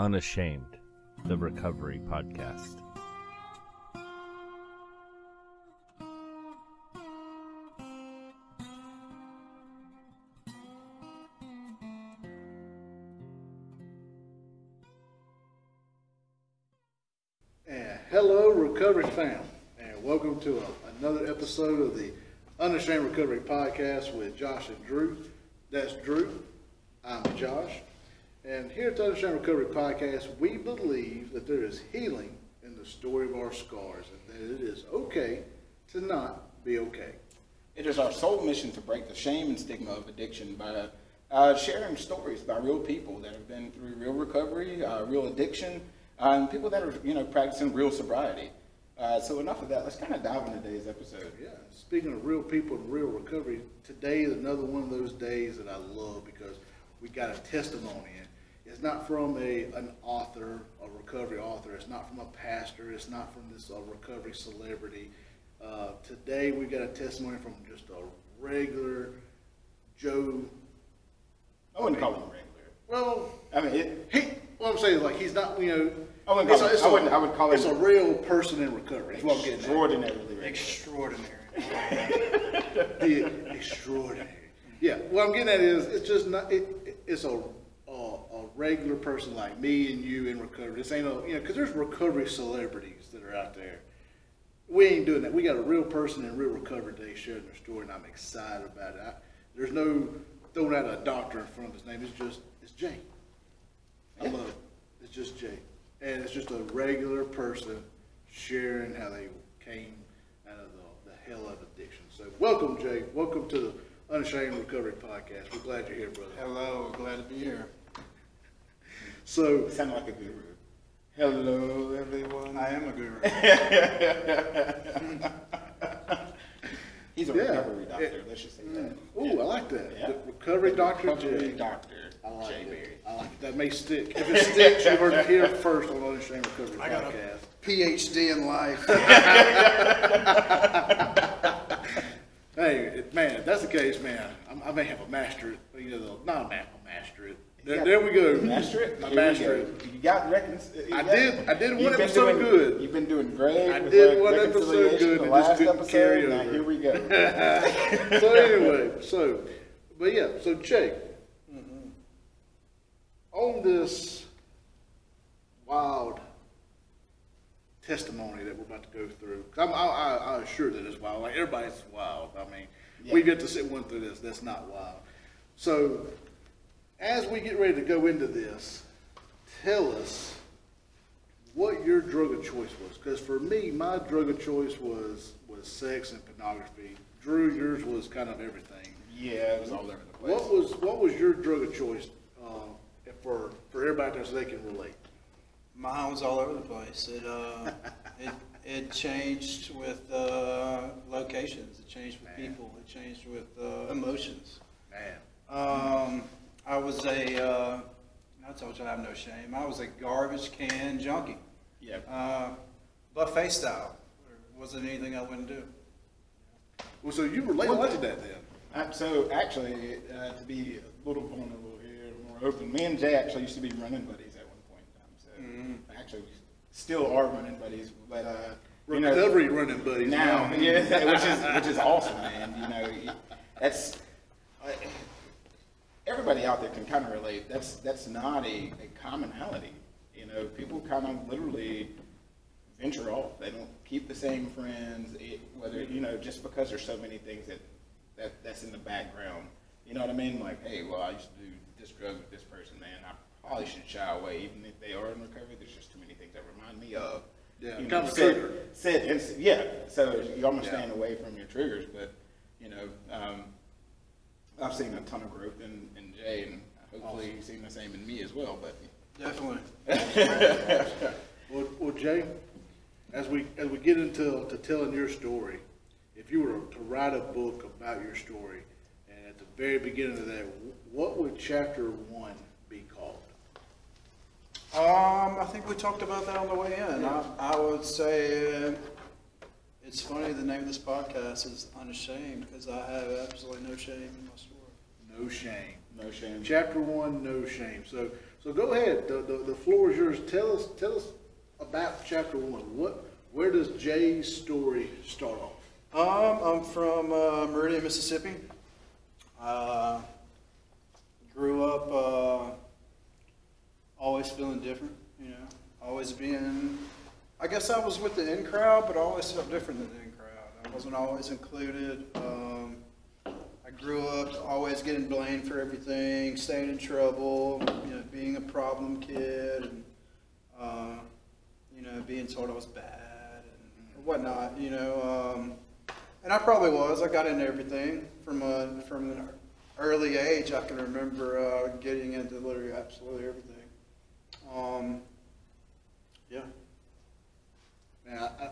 Unashamed, the recovery podcast. And hello, recovery fam, and welcome to a- another episode of the Unashamed Recovery Podcast with Josh and Drew. That's Drew. I'm Josh. And here at the Unashamed Recovery Podcast, we believe that there is healing in the story of our scars and that it is okay to not be okay. It is our sole mission to break the shame and stigma of addiction by uh, sharing stories by real people that have been through real recovery, uh, real addiction, uh, and people that are you know practicing real sobriety. Uh, so enough of that. Let's kind of dive into today's episode. Yeah, speaking of real people and real recovery, today is another one of those days that I love because we got a testimony. And it's not from a an author, a recovery author. It's not from a pastor. It's not from this uh, recovery celebrity. Uh, today we got a testimony from just a regular Joe. I wouldn't call him regular. Well, I mean, it, he. What I'm saying is like he's not. You know. I wouldn't it's call a- it's I wouldn't- I would call him- It's a real person in recovery. That's what I'm getting extraordinarily. Extraordinary. the extraordinary. Yeah, what I'm getting at is it's just not. It, it- it's a regular person like me and you in recovery. This ain't no you know because there's recovery celebrities that are out there. We ain't doing that. We got a real person in real recovery today sharing their story, and I'm excited about it. I, there's no throwing out a doctor in front of his name. It's just it's Jay. I love it. It's just Jay, and it's just a regular person sharing how they came out of the, the hell of addiction. So, welcome, Jay. Welcome to the Unashamed Recovery Podcast. We're glad you're here, brother. Hello, glad to be here. So, You sound like a guru. Hello, everyone. I am a guru. He's a Yeah. recovery doctor. It- let's just say mm. that. ooh, I like that. Yeah. Recovery doctor, Recovery Jay. doctor. I like Jay it. Berry. I like it. That may stick. If it sticks, you heard it here first on Unashamed Recovery I got a Podcast. PhD in life. Hey, man, if that's the case, man, I'm, I may have a masterate. You know, not a, a masterate. There, there we go. Master it. My Here we masterate. go. You got reckons. Uh, you I did- I did one episode doing- good. You've been doing great. I did one episode good The and last just episode. carry Now over. here we go. so anyway, so, but yeah, so Jake, mm-hmm. on this wild testimony that we're about to go through, I, I, I assure that it's wild. Like everybody's wild. I mean, Yeah. we get to sit one through this. That's not wild. So, as we get ready to go into this, tell us what your drug of choice was. Because for me, my drug of choice was was sex and pornography. Drew, yours was kind of everything. yeah, it was all over the place. What was what was your drug of choice uh, for for everybody there so they can relate? Mine was all over the place. It uh, it it changed with uh, locations. It changed with Man. people. It changed with uh, emotions. Man, Um, I was a. Uh, I told you I have no shame. I was a garbage can junkie. Yeah. Uh, buffet style. There wasn't anything I wouldn't do. well, so you relate Well, to that then? Uh, so actually, uh, to be a little vulnerable here, more open, me and Jay actually used to be running buddies at one point in time. So Mm-hmm. actually, we still are running buddies, but uh, you know, Recovery running buddies now, yeah, which is which is awesome, man. You know, that's everybody out there can kind of relate. That's that's not a, a commonality. You know, people kind of literally venture off. They don't keep the same friends. It, whether you know, just because there's so many things that that that's in the background. You know what I mean? Like, hey, well, I used to do this drug with this person, man. I probably should shy away, even if they are in recovery. There's just too many things that remind me of. Yeah, you kind of said, trigger. said, inst- yeah. So you're almost Yeah. staying away from your triggers, but you know, um, I've seen a ton of growth in, in Jay, and hopefully you've seen the same in me as well. But Definitely. Well, well, Jay, as we as we get into to telling your story, if you were to write a book about your story, and at the very beginning of that, what would chapter one be called? Um, I think we talked about that on the way in. I, I would say uh, it's funny the name of this podcast is Unashamed because I have absolutely no shame in my story. No shame. No shame. Chapter one, no shame. So, so go ahead. The, the, the floor is yours. Tell us, tell us about chapter one. What, where does Jay's story start off? Um, I'm from uh, Meridian, Mississippi. Uh, grew up uh, always feeling different, you know, always being. I guess I was with the in crowd, but I always felt different than the in crowd. I wasn't always included. Um, I grew up always getting blamed for everything, staying in trouble, you know, being a problem kid, and uh, you know, being told I was bad and whatnot. You know, um, and I probably was. I got into everything from a from an early age. I can remember uh, getting into literally absolutely everything. Um, yeah. Now, I,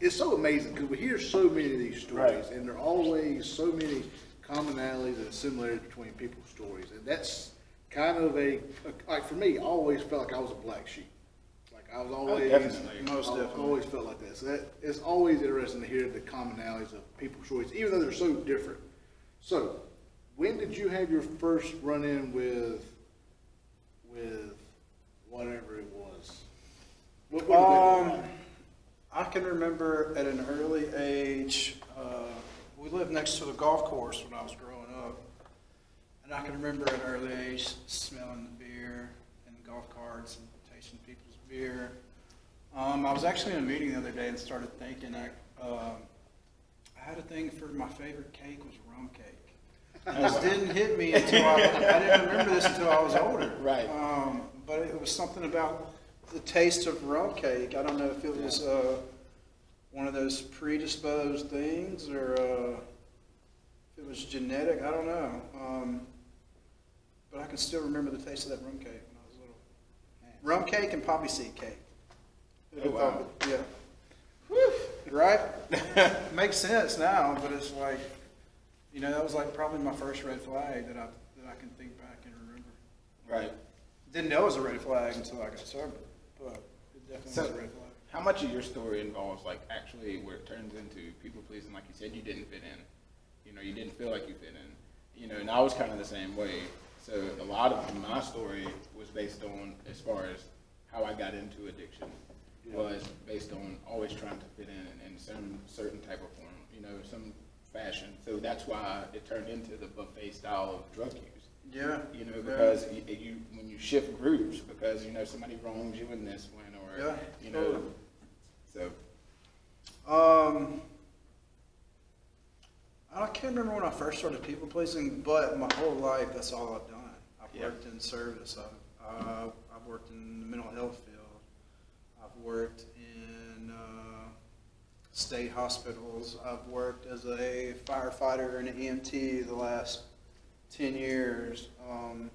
it's so amazing because we hear so many of these stories, Right. and there are always so many commonalities and similarities between people's stories, and that's kind of a, a- like for me, I always felt like I was a black sheep. Like I was always, definitely. Most I definitely. always felt like that. So that it's always interesting to hear the commonalities of people's stories, even though they're so different. So, when did you have your first run-in with, with whatever it was? What, what Um? I can remember at an early age, uh, we lived next to the golf course when I was growing up. And I can remember at an early age smelling the beer and golf carts and tasting people's beer. Um, I was actually in a meeting the other day and started thinking, I, um, I had a thing for my favorite cake was rum cake. And this didn't hit me until I, I didn't remember this until I was older. Right. Um, but it was something about the taste of rum cake. I don't know if it was uh, one of those predisposed things or uh, if it was genetic. I don't know. Um, but I can still remember the taste of that rum cake when I was little. Rum cake and poppy seed cake. Oh, wow. Yeah. Right? Makes sense now, but it's like, you know, that was like probably my first red flag that I that I can think back and remember. Right. Didn't know it was a red flag until I got sober, it definitely So, a red flag. how much of your story involves like actually where it turns into people pleasing? Like you said, you didn't fit in. You know, you didn't feel like you fit in. You know, and I was kind of the same way. So a lot of my story was based on as far as how I got into addiction was based on always trying to fit in in some certain type of form. You know, some fashion. So that's why it turned into the buffet style of drug use. Yeah. You know, yeah. because you, you when you shift groups, because you know somebody wrongs you in this one, or Yeah, you know, so Um, I can't remember when I first started people pleasing, but my whole life that's all I've done. I've Yeah. worked in service. I've, uh, I've worked in the mental health field. I've worked in uh, state hospitals. I've worked as a firefighter and an EMT the last ten years. Um,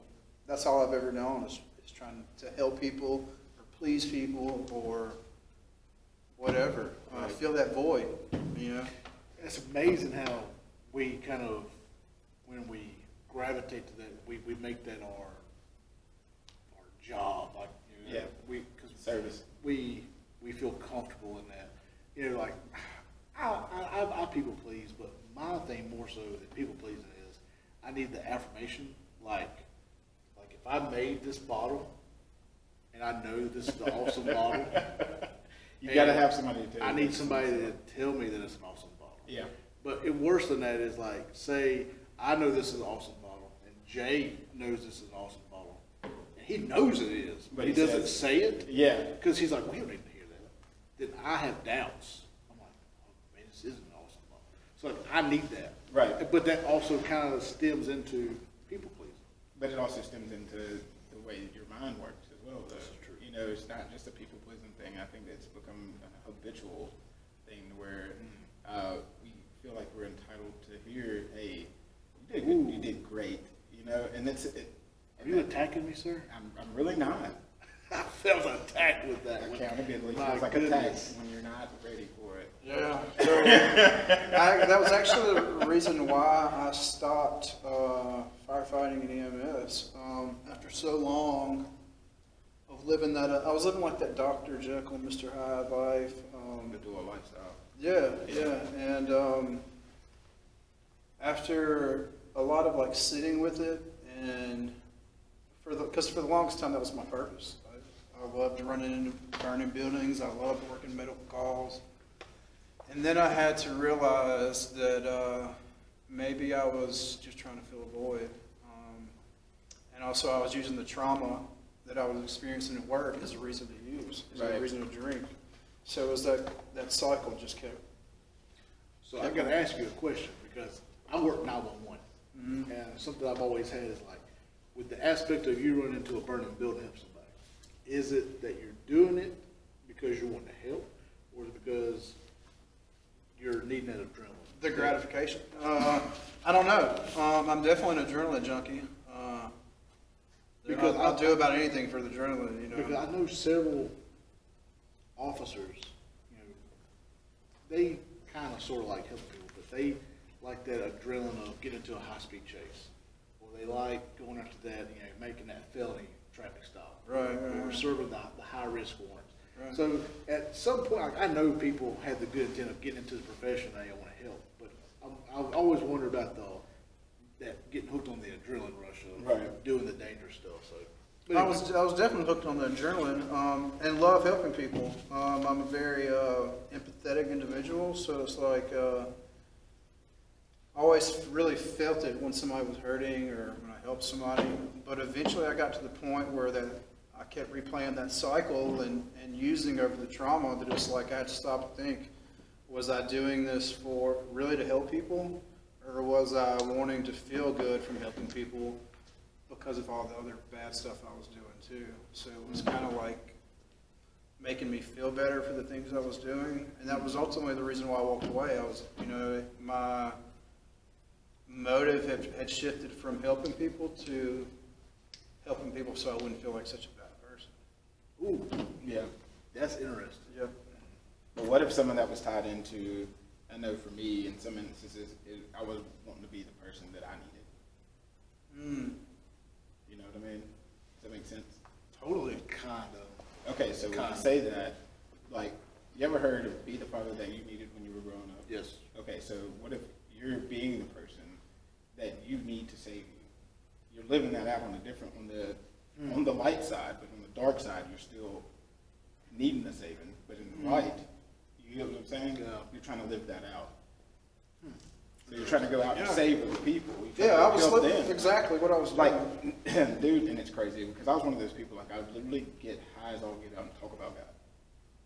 that's all I've ever known is, is trying to help people or please people or whatever. Uh, Right. fill that void, you know. It's amazing how we kind of, when we gravitate to that, we, we make that our, our job, like, you know, Yeah. we, cause service. we, we feel comfortable in that. You know, like, I, I, I, I people please, but my thing more so than people pleasing I need the affirmation, like, like if I made this bottle, and I know this is the awesome bottle, You got to have somebody to. I need somebody to tell me that it's an awesome bottle. Yeah. But it, worse than that is like, say, I know this is an awesome bottle, and Jay knows this is an awesome bottle, and he knows it is, but he he doesn't say it Yeah. because he's like, we don't need to hear that. Then I have doubts. I'm like, oh, man, this is an awesome So like, I need that. Right. But that also kind of stems into people pleasing. But it also stems into the way that your mind works as well. Though. That's true. You know, it's not just a people pleasing thing. I think it's become a habitual thing where uh, we feel like we're entitled to hear, "Hey, you did good. you did great." You know, and it's. It, Are you attacking me, sir? I'm, I'm really not. I felt attacked with that. Accountability feels like goodness. when you're not ready. Yeah. So I, that was actually the reason why I stopped uh, firefighting and EMS. Um, after so long of living that, I was living like that Dr. Jekyll, Mr. Hyde life. Um, The dual lifestyle. yeah, yeah, and um, after a lot of like sitting with it and for the because for the longest time that was my purpose. I, I loved running into burning buildings. I loved working medical calls, and then I had to realize that uh, maybe I was just trying to fill a void, um, and also I was using the trauma that I was experiencing at work as a reason to use, as a reason to drink. So it was that that cycle just kept. So I've gotta ask you a question, because I work nine-one-one, Mm-hmm. and something I've always had is like, with the aspect of you running into a burning building, help somebody, is it that you're doing it because you want to help, or is it because you're needing that adrenaline? The gratification. Uh, I don't know. Um, I'm definitely an adrenaline junkie. Uh, Because I'll, I'll do about anything for the adrenaline. You Because know. I know several officers, you know, they kind of sort of like help people, but they like that adrenaline of getting into a high-speed chase. Or they like going after that, you know, making that felony traffic stop. Right, Or right. serving the, the high-risk warrants. Right. So at some point, like, I know people have the good intent of getting into the profession, they want to help, but I'm, I've always wondered about the, that getting hooked on the adrenaline rush of Right. doing the dangerous stuff, so. but I was I was definitely hooked on the adrenaline um, and love helping people. Um, I'm a very uh, empathetic individual, so it's like uh, I always really felt it when somebody was hurting or when I helped somebody. But eventually, I got to the point where that I kept replaying that cycle and, and using over the trauma that it's like I had to stop and think: Was I doing this for really to help people, or was I wanting to feel good from helping people? because of all the other bad stuff I was doing too. So it was kind of like making me feel better for the things I was doing, and that was ultimately the reason why I walked away. I was, you know, my motive had, had shifted from helping people to helping people so I wouldn't feel like such a. Ooh, Yeah. that's interesting. Yep. But what if some of that was tied into, I know for me, in some instances, it, I was wanting to be the person that I needed. Mm, You know what I mean? Does that make sense? totally. Kind of. Okay, so when Kind I of. say that, like, you ever heard of be the father that you needed when you were growing up? Yes. Okay, so what if you're being the person that you need to save you? You're living that out on a different, on the, Hmm. on the light side, but on the dark side, you're still needing the saving, but in the Hmm. light, you get what I'm saying? Yeah. You're trying to live that out. So you're trying to go out and save other people. Yeah, I was living them. exactly what I was Like, doing. dude, and it's crazy because I was one of those people. Like, I would literally get high as all get out and talk about God.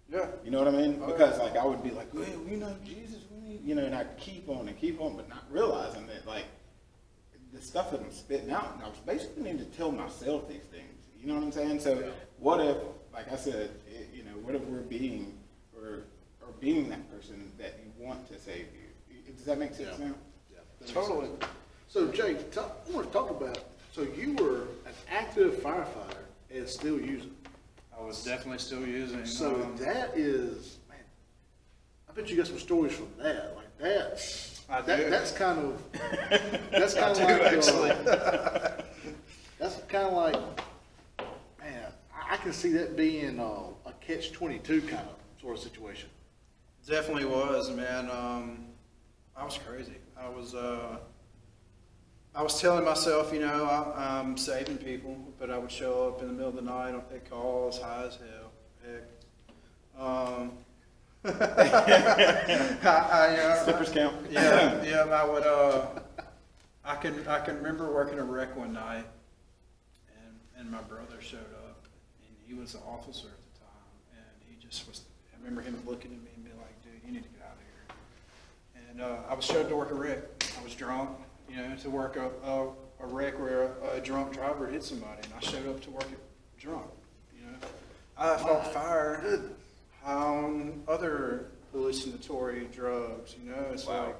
Yeah. You know what I mean? Oh, Because yeah. like I would be like, well, you know, Jesus, we need, you know, and I keep on and keep on, but not realizing that like the stuff that I'm spitting out, and I was basically need to tell myself these things. You know what I'm saying? So what if, like I said, it, you know, what if we're being or or being that person that you want to save you? Does that make sense Yeah. now? Yeah, that Totally. sense. So Jay, talk, I want to talk about, so you were an active firefighter and still using. I was definitely still using. So um, that is, man, I bet you got some stories from that, like that. I that do. That's kind of, that's kind of do, like, actually. uh, that's kind of like, man, I, I can see that being uh, a catch twenty-two kind of sort of situation. Definitely was, man. Um, I was crazy. I was, uh, I was telling myself, you know, I, I'm saving people, but I would show up in the middle of the night on take calls, high as hell. Heck. Um, I, I, uh, Slippers count. yeah, yeah. I would. Uh, I can. I can remember working a wreck one night, and and my brother showed up, and he was an officer at the time, and he just was. I remember him looking at me and being like, "Dude, you need to get out of here." And uh, I was showed up to work a wreck. I was drunk, you know, to work a a, a wreck where a, a drunk driver hit somebody, and I showed up to work it drunk. You know, I fought fire on other hallucinatory drugs. You know, it's Wow. like,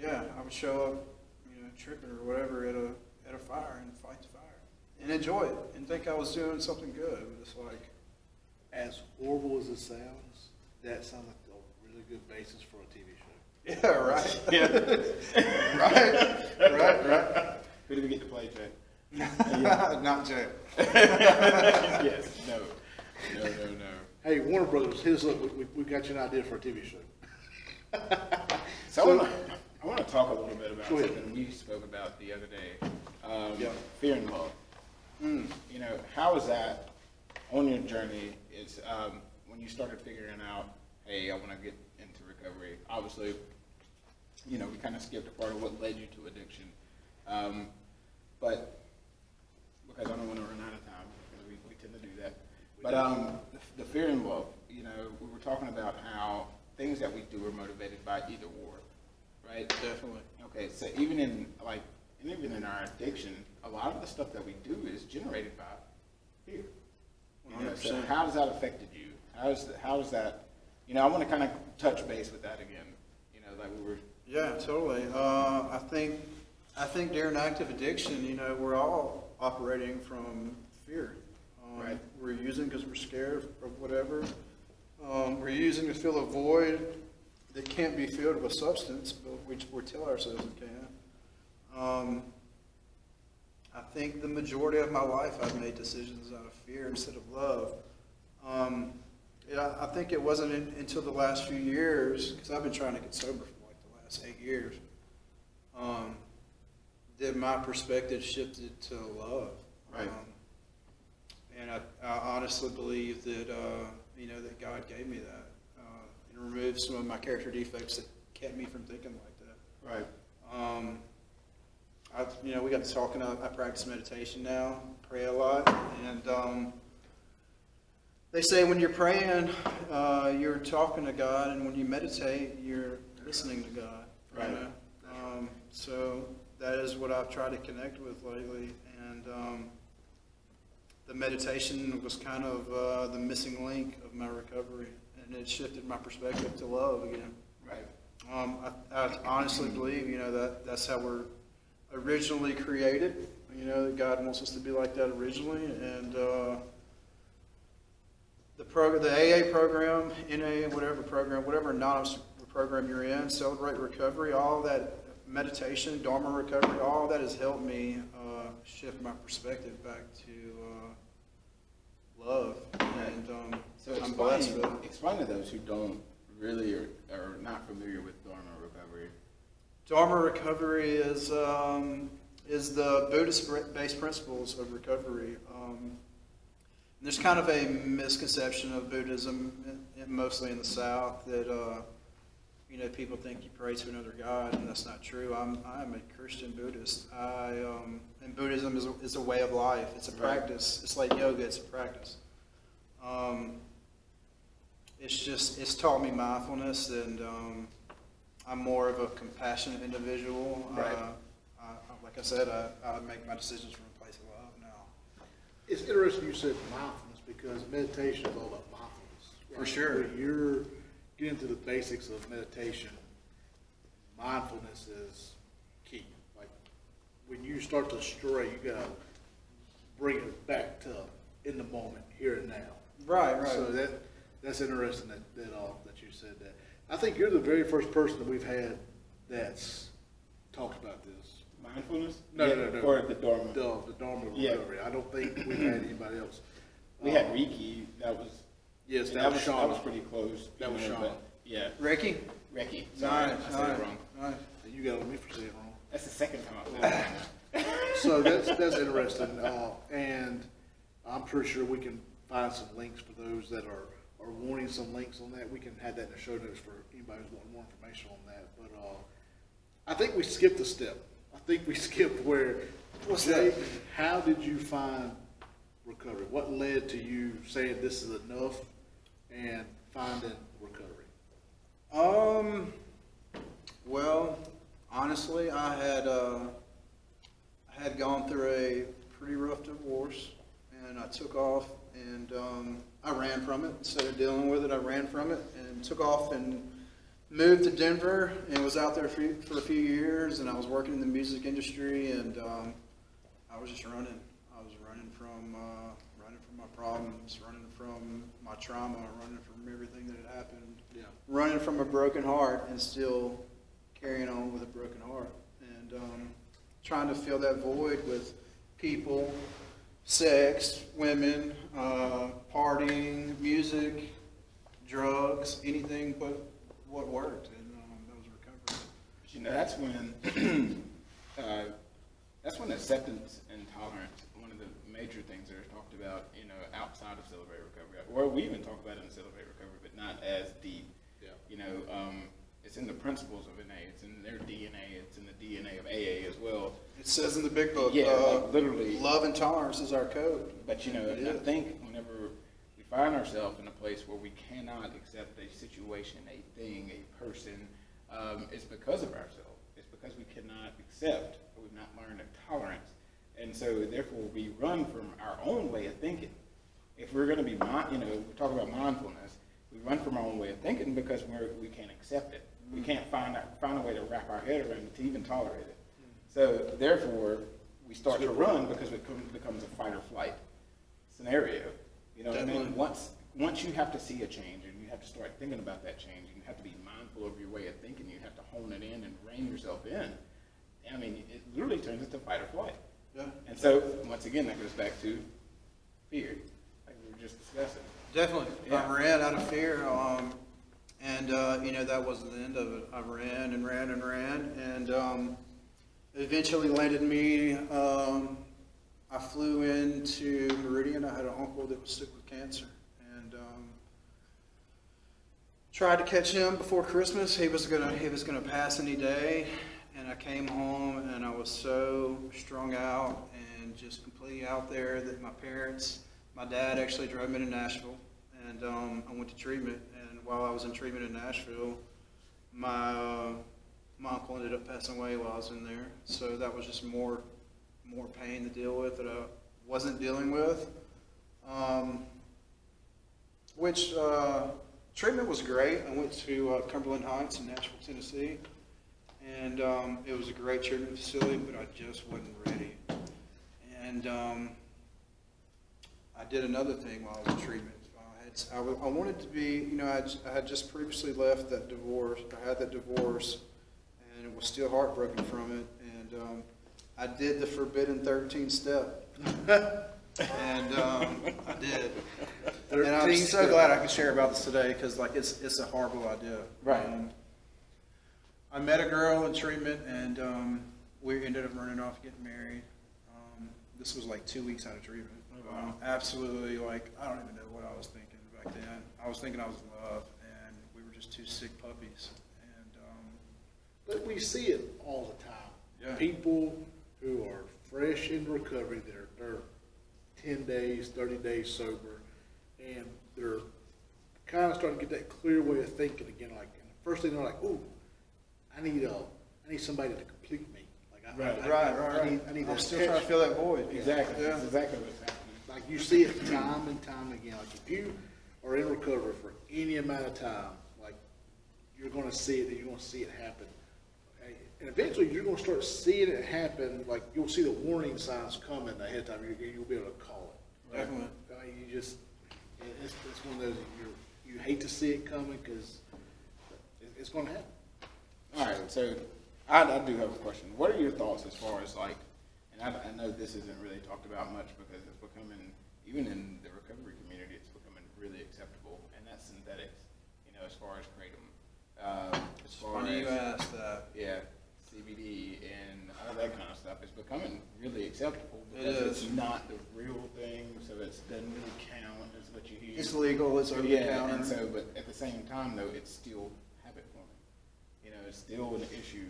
yeah, I would show up, you know, tripping or whatever at a at a fire and fight the fire and enjoy it and think I was doing something good. But it's like, As horrible as it sounds, that sounds like a really good basis for a TV show. yeah, right, Yeah. right, right, right. Who did we get to play, Jay? Not Jay. yes. No. No. No. No. Hey, Warner Brothers, hit us up. We, we, we got you an idea for a TV show. So, I wanna- I want to talk a little bit about something we spoke about the other day. um, Yeah. fear and love. Mm. You know, how is that on your journey? It's um, when you started figuring out, hey, I want to get into recovery. Obviously, you know, we kind of skipped a part of what led you to addiction, um, but because I don't want to run out of time, because we, we tend to do that. But um, the, the fear and love, you know, we were talking about how things that we do are motivated by either or, right? Definitely. Okay, so even in like, and even in our addiction, a lot of the stuff that we do is generated by fear. You know, so how does that affected you? How's the, how is that? You know, I want to kind of touch base with that again. You know, like we were. Yeah, totally. Uh, I think, I think during active addiction, you know, we're all operating from fear. Um, Right. We're using because we're scared of whatever. Um, we're using to fill a void that can't be filled with substance, but we, we tell ourselves it can. Um, I think the majority of my life I've made decisions out of fear instead of love. Um, yeah, I think it wasn't in, until the last few years, because I've been trying to get sober for like the last eight years, um, that my perspective shifted to love. Right. Um, and I, I honestly believe that, uh, you know, that God gave me that uh, and removed some of my character defects that kept me from thinking like that. Right. Um, I, you know, we got to talking. I, I practice meditation now, pray a lot, and um, they say when you're praying, uh, you're talking to God, and when you meditate, you're listening to God. you Right. know? Um, so that is what I've tried to connect with lately, and um, the meditation was kind of uh, the missing link of my recovery, and it shifted my perspective to love again. Right. Um, I, I honestly believe, you know, that that's how we're originally created. You know, that God wants us to be like that originally, and uh, the program, the AA program, NA, whatever program, whatever anonymous program you're in, Celebrate Recovery, all that meditation, Dharma recovery, all that has helped me uh, shift my perspective back to love, and um, So I'm blessed with explain to those who don't really or are not familiar with Dharma recovery. Dharma recovery is um, is the Buddhist-based principles of recovery. Um, there's kind of a misconception of Buddhism, mostly in the South, that uh, you know people think you pray to another god, and that's not true. I'm I'm a Christian Buddhist. I um, and Buddhism is a, is a way of life. It's a Right. practice. It's like yoga. It's a practice. Um, it's just it's taught me mindfulness and um, I'm more of a compassionate individual. Right. Uh, I, like I said, I, I make my decisions from a place of love now. It's interesting you said mindfulness because meditation is all about mindfulness. For sure. When you're getting to the basics of meditation, mindfulness is key. Like when you start to stray, you gotta bring it back to in the moment, here and now. Right, right. So that that's interesting that that uh, that you said that. I think you're the very first person that we've had that's talked about this. Mindfulness? No, Yeah, no, no, no. Or the Dharma. The, the Dharma Yeah. recovery. I don't think we've had anybody else. We Uh, had Riki. That was. Yes, and that was That was pretty close. That you was know, Sean. but- Yeah. Ricky. Ricky. Sorry, Nice, I said nice, it wrong. nice. You got on me for saying it wrong. That's the second time I've said it. So that's, that's interesting, uh, and I'm pretty sure we can find some links for those that are, are wanting some links on that. We can have that in the show notes for anybody who's wanting more information on that, but, uh, I think we skipped a step. I think we skipped where, What's Jay, that? how did you find recovery? What led to you saying this is enough and finding recovery? Um. Well, honestly, I had uh, I had gone through a pretty rough divorce, and I took off and um, I ran from it instead of dealing with it. I ran from it and took off and moved to Denver and was out there for, for a few years. And I was working in the music industry, and um, I was just running. I was running from uh, running from my problems, running from my trauma, running from everything that had happened Yeah. running from a broken heart and still carrying on with a broken heart and um, trying to fill that void with people sex women uh, partying music drugs anything but what worked and um, that was recovery But, you know, that's when uh, that's when acceptance and tolerance, one of the major things that are talked about, you know, outside of Recovery. Or we even talk about it in Celebrate Recovery, but not as deep. Yeah. You know, um, it's in the principles of NA, it's in their DNA, it's in the DNA of AA as well. It says in the big book, Yeah, uh, like literally. love and tolerance is our code. But you know, It I is. think whenever we find ourselves in a place where we cannot accept a situation, a thing, a person, um, it's because of ourselves. It's because we cannot accept, or we've not learned a tolerance, and so therefore we run from our own way of thinking. If we're going to be, you know, we talk about mindfulness, we run from our own way of thinking because we're, we can't accept it. We mm. can't find a, find a way to wrap our head around it to even tolerate it. So therefore, we start to run because it becomes- a fight or flight scenario. You know what I mean? Once, once you have to see a change and you have to start thinking about that change, and you have to be mindful of your way of thinking, you have to hone it in and rein yourself in. I mean, it literally turns into fight or flight. Yeah. And so, once again, that goes back to fear, were just discussing. Definitely. Yeah. I ran out of fear, um, and, uh, you know, that wasn't the end of it. I ran and ran and ran, and, um, eventually landed me, um, I flew into Meridian. I had an uncle that was sick with cancer, and, um, tried to catch him before Christmas. He was gonna, he was gonna pass any day, and I came home and I was so strung out and just completely out there that my parents, my dad actually drove me to Nashville, and um, I went to treatment. And while I was in treatment in Nashville, my uh, my uncle ended up passing away while I was in there. So that was just more more pain to deal with that I wasn't dealing with. Um, which uh, treatment was great. I went to uh, Cumberland Heights in Nashville, Tennessee, and um, it was a great treatment facility, but I just wasn't ready. And um, I did another thing while I was in treatment. I, had, I, I wanted to be, you know, I had just previously left that divorce. I had that divorce, and it was still heartbroken from it. And um, I did the forbidden 13 step. and um, I did. And I'm so glad I could share about this today because, like, it's it's a horrible idea. Right. Um, I met a girl in treatment, and um, we ended up running off, getting married. Um, this was like two weeks out of treatment. Wow. Um, absolutely, like I don't even know what I was thinking back then. I was thinking I was in love, and we were just two sick puppies. And um, But we see it all the time. Yeah. People who are fresh in recovery, that are, they're ten days, thirty days sober, and they're kind of starting to get that clear way of thinking again. Like, and the first thing they're like, "Ooh, I need a, I need somebody to complete me." Like, I, Right. I, right, I, right, I right. need, I need I'm still trying to fill that void. Exactly. Yeah. That's exactly what's happening. Like you see it time and time again. Like if you are in recovery for any amount of time, like you're going to see it, and you're going to see it happen. And eventually, you're going to start seeing it happen. Like you'll see the warning signs coming ahead of time. You, you'll be able to call it. Definitely. I mean, you just it's, it's one of those you you hate to see it coming because it's going to happen. All right, so I, I do have a question. What are your thoughts as far as like, and I, I know this isn't really talked about much because it's becoming, even in the recovery community, it's becoming really acceptable, and that's synthetics, you know, as far as kratom. Uh, as It's far funny you as, asked that. yeah, CBD and all that kind of stuff is becoming really acceptable It because is. it's not the real thing, so it doesn't really count as what you hear. It's legal. It's over the Yeah, counter. and so, but at the same time, though, it's still habit forming. You know, it's still an issue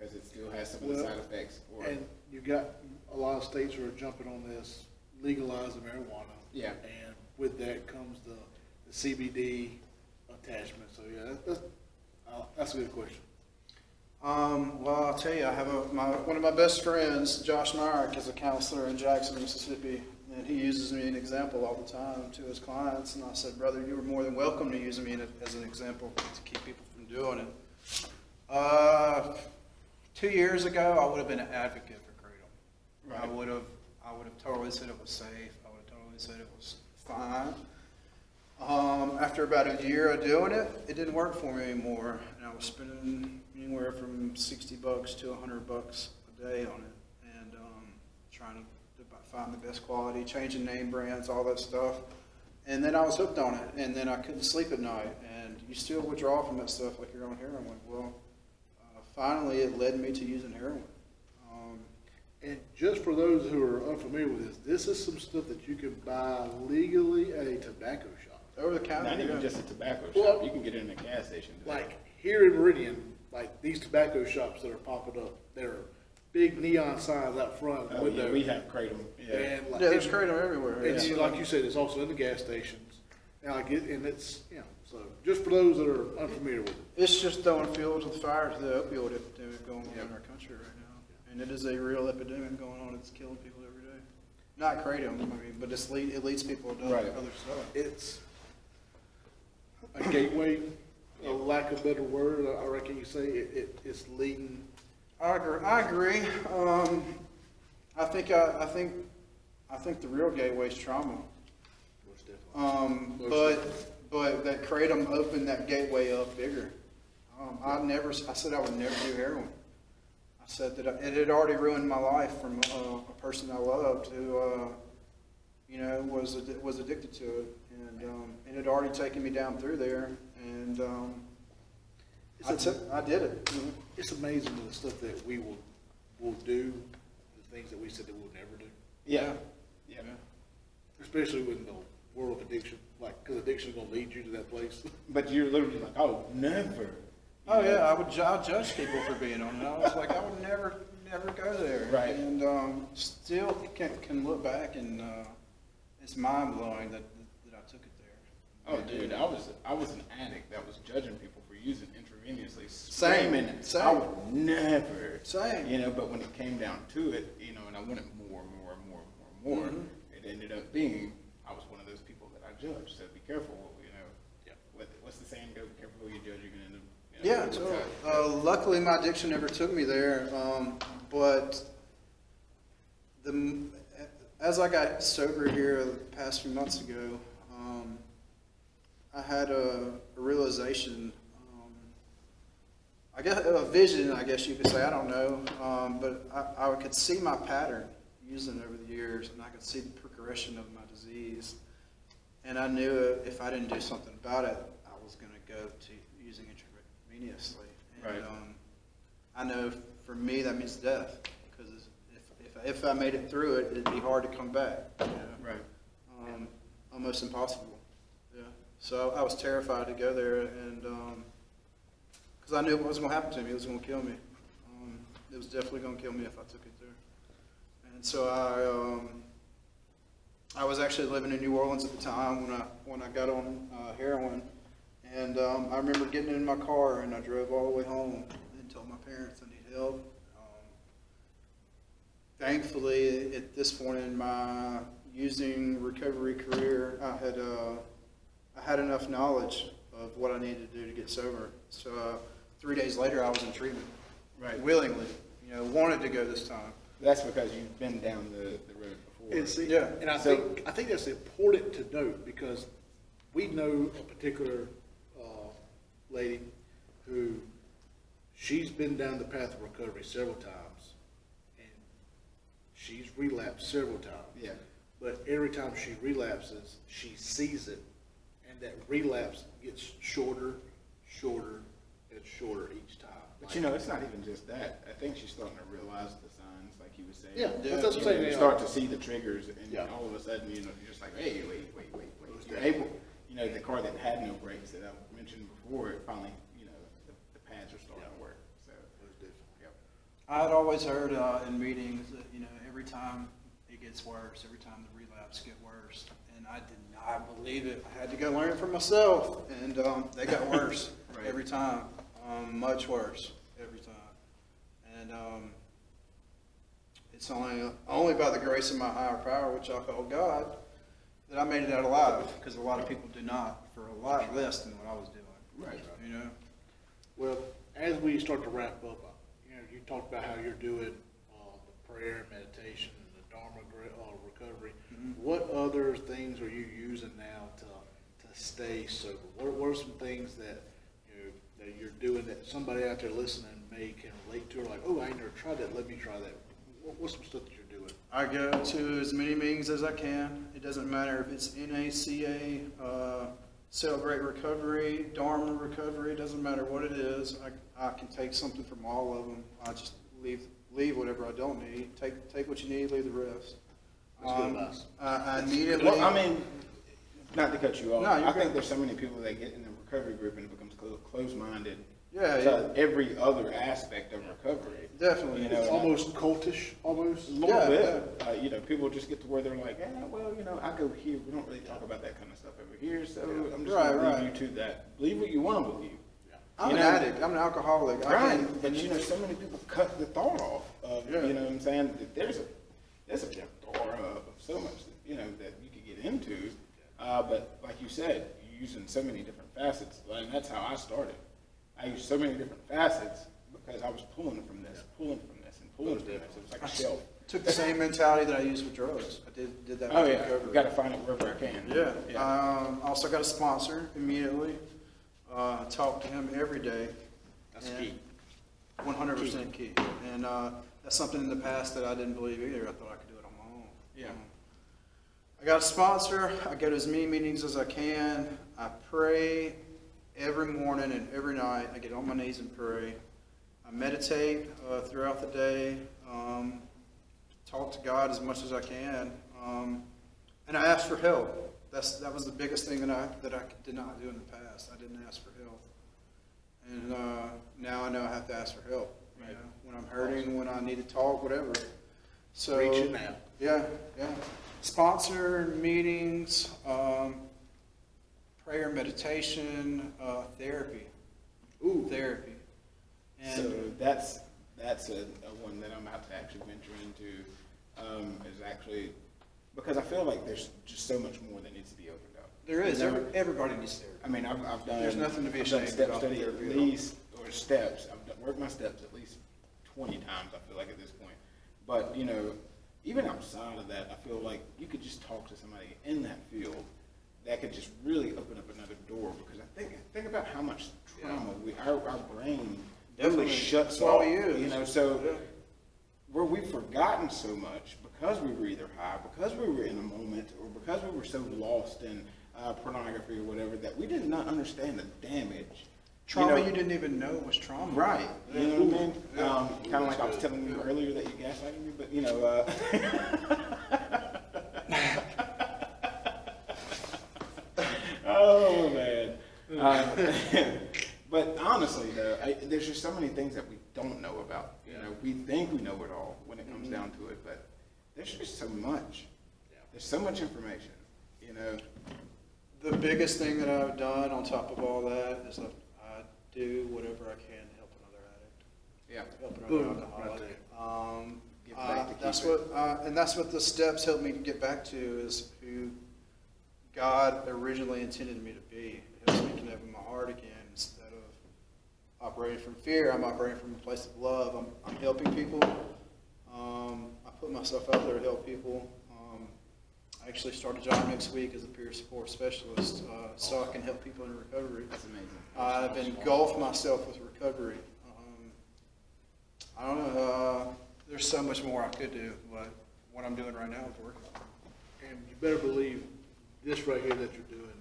because it still has some of the Well, side effects. Or And you got a lot of states who are jumping on this, legalizing marijuana. Yeah. And with that comes the, the CBD attachment. So yeah, that- that's, uh, that's a good question. Um, well, I'll tell you, I have a, my, one of my best friends, Josh Myrick, is a counselor in Jackson, Mississippi, and he uses me an example all the time to his clients. And I said, brother, you were more than welcome to use me in- as an example to keep people from doing it. Uh, two years ago, I would have been an advocate for kratom. I would have, I would have totally said it was safe. I would have totally said it was fine. Um, after about a year of doing it, it didn't work for me anymore, and I was spending anywhere from sixty bucks to hundred bucks a day on it, and um, trying to find the best quality, changing name brands, all that stuff. And then I was hooked on it, and then I couldn't sleep at night, and you still withdraw from that stuff like you're on heroin. Well, finally, it led me to using heroin. Um, And just for those who are unfamiliar with this, this is some stuff that you can buy legally at a tobacco shop. Over the counter. Not even yeah. just a tobacco Well- shop, you can get it in a gas station. Like here in Meridian, like these tobacco shops that are popping up, there are big neon signs out front of the Oh, yeah, we have Kratom, yeah. And like, Yeah, there's and- kratom everywhere. And yeah. like you said, it's also in the gas stations. And like it, and it's, you know, so just for those that are unfamiliar with it. It's just throwing fuel to the fire to the opioid epidemic going on Yep. in our country right now. And it is a real epidemic going on. It's killing people every day. Not kratom, I mean, but it's lead, it leads people to Right. other stuff. It's a gateway, a lack of better word, I reckon you say, it, it, it's leading. I agree, I agree. Um, I think, I, I think, I think the real gateway is trauma. most definitely. Um, Most but, but that kratom opened that gateway up bigger. Um, I never, I said I would never do heroin. I said that I- it had already ruined my life from uh, a person I loved who, uh, you know, was was addicted to it, and um, it had already taken me down through there, and um, I It's a- took, I did it. you know. It's amazing the stuff that we will, will do, the things that we said that we'll never do. Yeah, yeah. Especially in the world of addiction, like, cause addiction's gonna lead you to that place. But you're literally like, oh, never. Oh yeah, I would ju- I judge people for being on it. I was like, I would never, never go there. Right. And um, still can can look back and uh, it's mind blowing that that I took it there. Oh, dude, I was, I was an addict that was judging people for using intravenously, Same, screaming. I would never. Same. You know, but when it came down to it, you know, and I wanted more and more and more and more and more, Mhm. it ended up being, I was one of those people that I judged, so be careful, you know. Yeah. What, what's the saying, go be careful who you judge, you're gonna end up. you know, Yeah, with totally. that. Uh, luckily, my addiction never took me there, um, but the m- as I got sober here the past few months ago, um, I had a, a realization. Um, I guess a vision, I guess you could say. I don't know, um, but I, I could see my pattern using over the years, and I could see the progression of my disease. And I knew if I didn't do something about it, I was going to go to using intravenously. And, Right. um, I know for me that means death because if, if, if I made it through it, it'd be hard to come back. You know? Right. um, almost impossible. Yeah. So I was terrified to go there, and because I knew what was going to happen to me, it was going to kill me. Um, it was definitely going to kill me if I took it there. And so I, um, I was actually living in New Orleans at the time when I when I got on uh, heroin, and um, I remember getting in my car and I drove all the way home and told my parents I need help. Um, thankfully, at this point in my using recovery career, I had uh, I had enough knowledge of what I needed to do to get sober. So uh, three days later, I was in treatment, Right. willingly. You know, wanted to go this time. That's because you've been down the, the road. And see, Yeah. and I So- think, I think that's important to note, because we know a particular, uh, lady who, she's been down the path of recovery several times, and she's relapsed several times. Yeah. But every time she relapses, she sees it, and that relapse gets shorter, shorter, and shorter each time. But you know, it's not even just that. I think she's starting to realize the signs, like you were saying. Yeah, Yeah. that's what I'm You, saying. you you start to see the triggers, and Yeah. all of a sudden, you know, you're just like, hey, wait, wait, wait, wait. You're able, you know, the car that had no brakes that I mentioned before, it finally, you know, the, the pads are starting to work. So, it was difficult. yep. I had always heard uh, in meetings that, you know, every time it gets worse, every time the relapse get worse. And I did not believe it. I had to go learn it for myself. And um, they got worse Right. every time, um, much worse every time. And um, it's only, only by the grace of my higher power, which I call God, that I made it out alive. Because a lot of people do not for a lot less than what I was doing. Right. You know? Well, as we start to wrap up, uh, you know, you talked about how you're doing, uh, the prayer, meditation, and the Dharma, uh, recovery. Mhm. What other things are you using now to, to stay sober? What, what are some things that, you know, that you're doing that somebody out there listening may can relate to, or like, oh, I never tried that, let me try that? What, what's some stuff that you're doing? I go to as many meetings as I can. It doesn't matter if it's NACA, uh, Celebrate Recovery, Dharma Recovery, it doesn't matter what it is. I, I can take something from all of them. I just leave leave whatever I don't need. Take, take what you need, leave the rest. That's good Um, advice. I, I immediately. Well, I mean, not to cut you off, No, you're I think good. there's so many people that get in the recovery group and it becomes clo- closed-minded Yeah, to yeah. every other aspect of recovery. Definitely. You know, It's almost cultish, almost. A little Yeah, bit. Uh, you know, people just get to where they're like, yeah, well, you know, I go here. We don't really talk about that kind of stuff over here, so I'm just Right, going to right. leave you to that. Believe what you want to believe. I'm You an know- addict. I'm an alcoholic. I Right, can- but you know, so many people cut the thought off of, Yeah. you know what I'm saying? That There's a, there's a door of so much, you know, that you could get into. Uh, but like you said, you're using so many different facets, and that's how I started. I used so many different facets because I was pulling from this, pulling from this, and pulling from this. It was like a shelf. Took the same mentality that I used with drugs. I did, did that Oh, yeah, you gotta find it wherever I can. Yeah. Yeah. Um, also got a sponsor immediately. Uh, talk to him every day. That's key. One hundred percent key. And, uh, that's something in the past that I didn't believe either. I thought I could do it on my own. Yeah. Um, I got a sponsor. I go to as many meetings as I can. I pray every morning and every night. I get on my knees and pray. I meditate, uh, throughout the day. Um, talk to God as much as I can. Um, and I ask for help. That's, that was the biggest thing that I, that I did not do in the past. I didn't ask for help. And, uh, now I know I have to ask for help, you know, when I'm hurting, when I need to talk, whatever. So. Reach it now. Yeah, yeah. Sponsor meetings, um, prayer, meditation, uh, therapy. Ooh, therapy. So that's, that's a, a one that I'm about to actually venture into, um, is actually, because I feel like there's just so much more that needs to be opened up. there is, every, everybody needs therapy. I mean, I've, I've done. There's nothing to be I've done ashamed step study at least, or steps, I've done, worked my steps at least twenty times, I feel like at this point. But, you know, even outside of that, I feel like you could just talk to somebody in that field that could just really open up another door, because I think, think about how much trauma we, our, our brain Definitely. really shuts off, you know, so Yeah. where we've forgotten so much because we were either high, because we were in a moment, or because we were so lost in uh, pornography or whatever that we did not understand the damage. Trauma know, you didn't even know was trauma. Right. You know what I mean? Yeah. Um, kind of like I was telling you earlier that you gaslighting me, but you know. Uh, but honestly, though, I, there's just so many things that we don't know about. You know, we think we know it all when it comes down to it, but there's just so much. There's so much information. You know. The biggest thing that I've done on top of all that is that I do whatever I can to help another addict. Yeah. help another Boom, right alcoholic. Um, Give uh, back to keep that's it. what, uh, and that's what the steps helped me to get back to is who God originally intended me to be. It helps me connect with my heart again instead of operating from fear. I'm operating from a place of love. I'm, I'm helping people. Um, I put myself out there to help people. Um, I actually start a job next week as a peer support specialist, uh, so I can help people in recovery. That's amazing. I've engulfed myself with recovery. Um, I don't know, uh, there's so much more I could do, but what I'm doing right now is working. And you better believe this right here that you're doing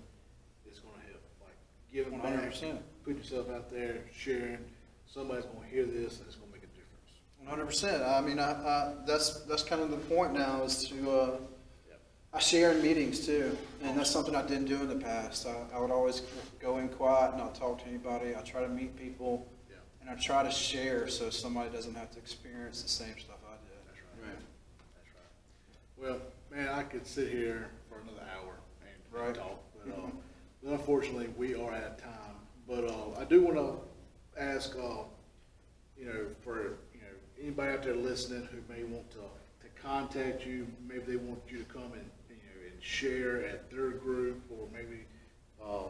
is gonna help, like giving One back. hundred percent. Put yourself out there, sharing, somebody's gonna hear this and it's gonna make a difference. One hundred percent. I mean, I, I, that's, that's kind of the point now is to, uh, I share in meetings too, and that's something I didn't do in the past. I, I would always go in quiet, and not talk to anybody. I try to meet people, Yeah. and I try to share so somebody doesn't have to experience the same stuff I did. That's right. That's right. Well, man, I could sit here for another hour and Right. talk, but, uh, but unfortunately, we are out of time. But, uh, I do wanna ask, uh, you know, for, you know, anybody out there listening who may want to, to contact you, maybe they want you to come and, you know, and share at their group, or maybe, uh, uh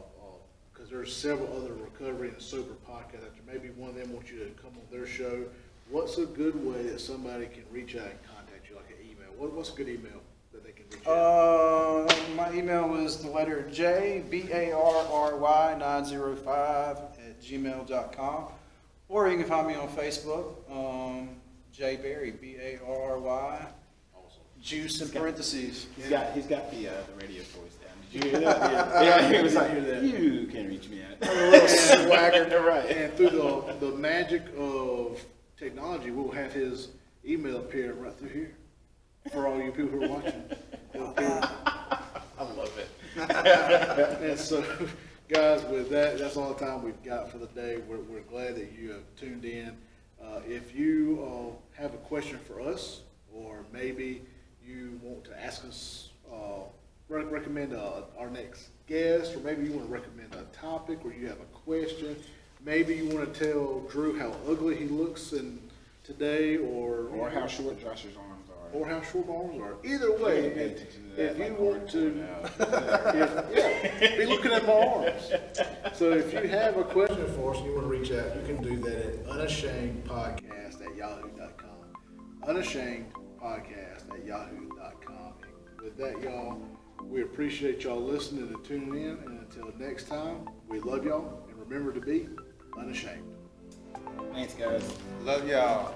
'cause there's several other recovery and sober podcasts out there, maybe one of them wants you to come on their show. What's a good way that somebody can reach out and contact you, like an email? What, what's a good email that they can reach out? Uh, my email is the letter J, B A R R Y nine zero five at gmail dot com. Or you can find me on Facebook, um, J Barry, B A R R Y, Awesome. juice in parentheses. He's got he's got the uh, the radio voice down. Did you hear that? Yeah, yeah he was like, "You can reach me at." A little swagger, right? And through the, the magic of technology, we'll have his email appear right through here for all you people who are watching. I love it. And so, guys, with that, that's all the time we've got for the day. We're, we're glad that you have tuned in. Uh, if you, uh, have a question for us, or maybe you want to ask us, uh, re- recommend, uh, our next guest, or maybe you want to recommend a topic, or you have a question, maybe you want to tell Drew how ugly he looks in today, or. Or how short Josh is are. Or how short my arms are. Either way, Pay if, attention if you like want to, now. if, yeah, be looking at my arms. So if you have a question for us and you want to reach out, you can do that at unashamedpodcast at yahoo.com. Unashamedpodcast at yahoo.com. And with that, y'all, we appreciate y'all listening and tuning in. And until next time, we love y'all and remember to be unashamed. Thanks, guys. Love y'all.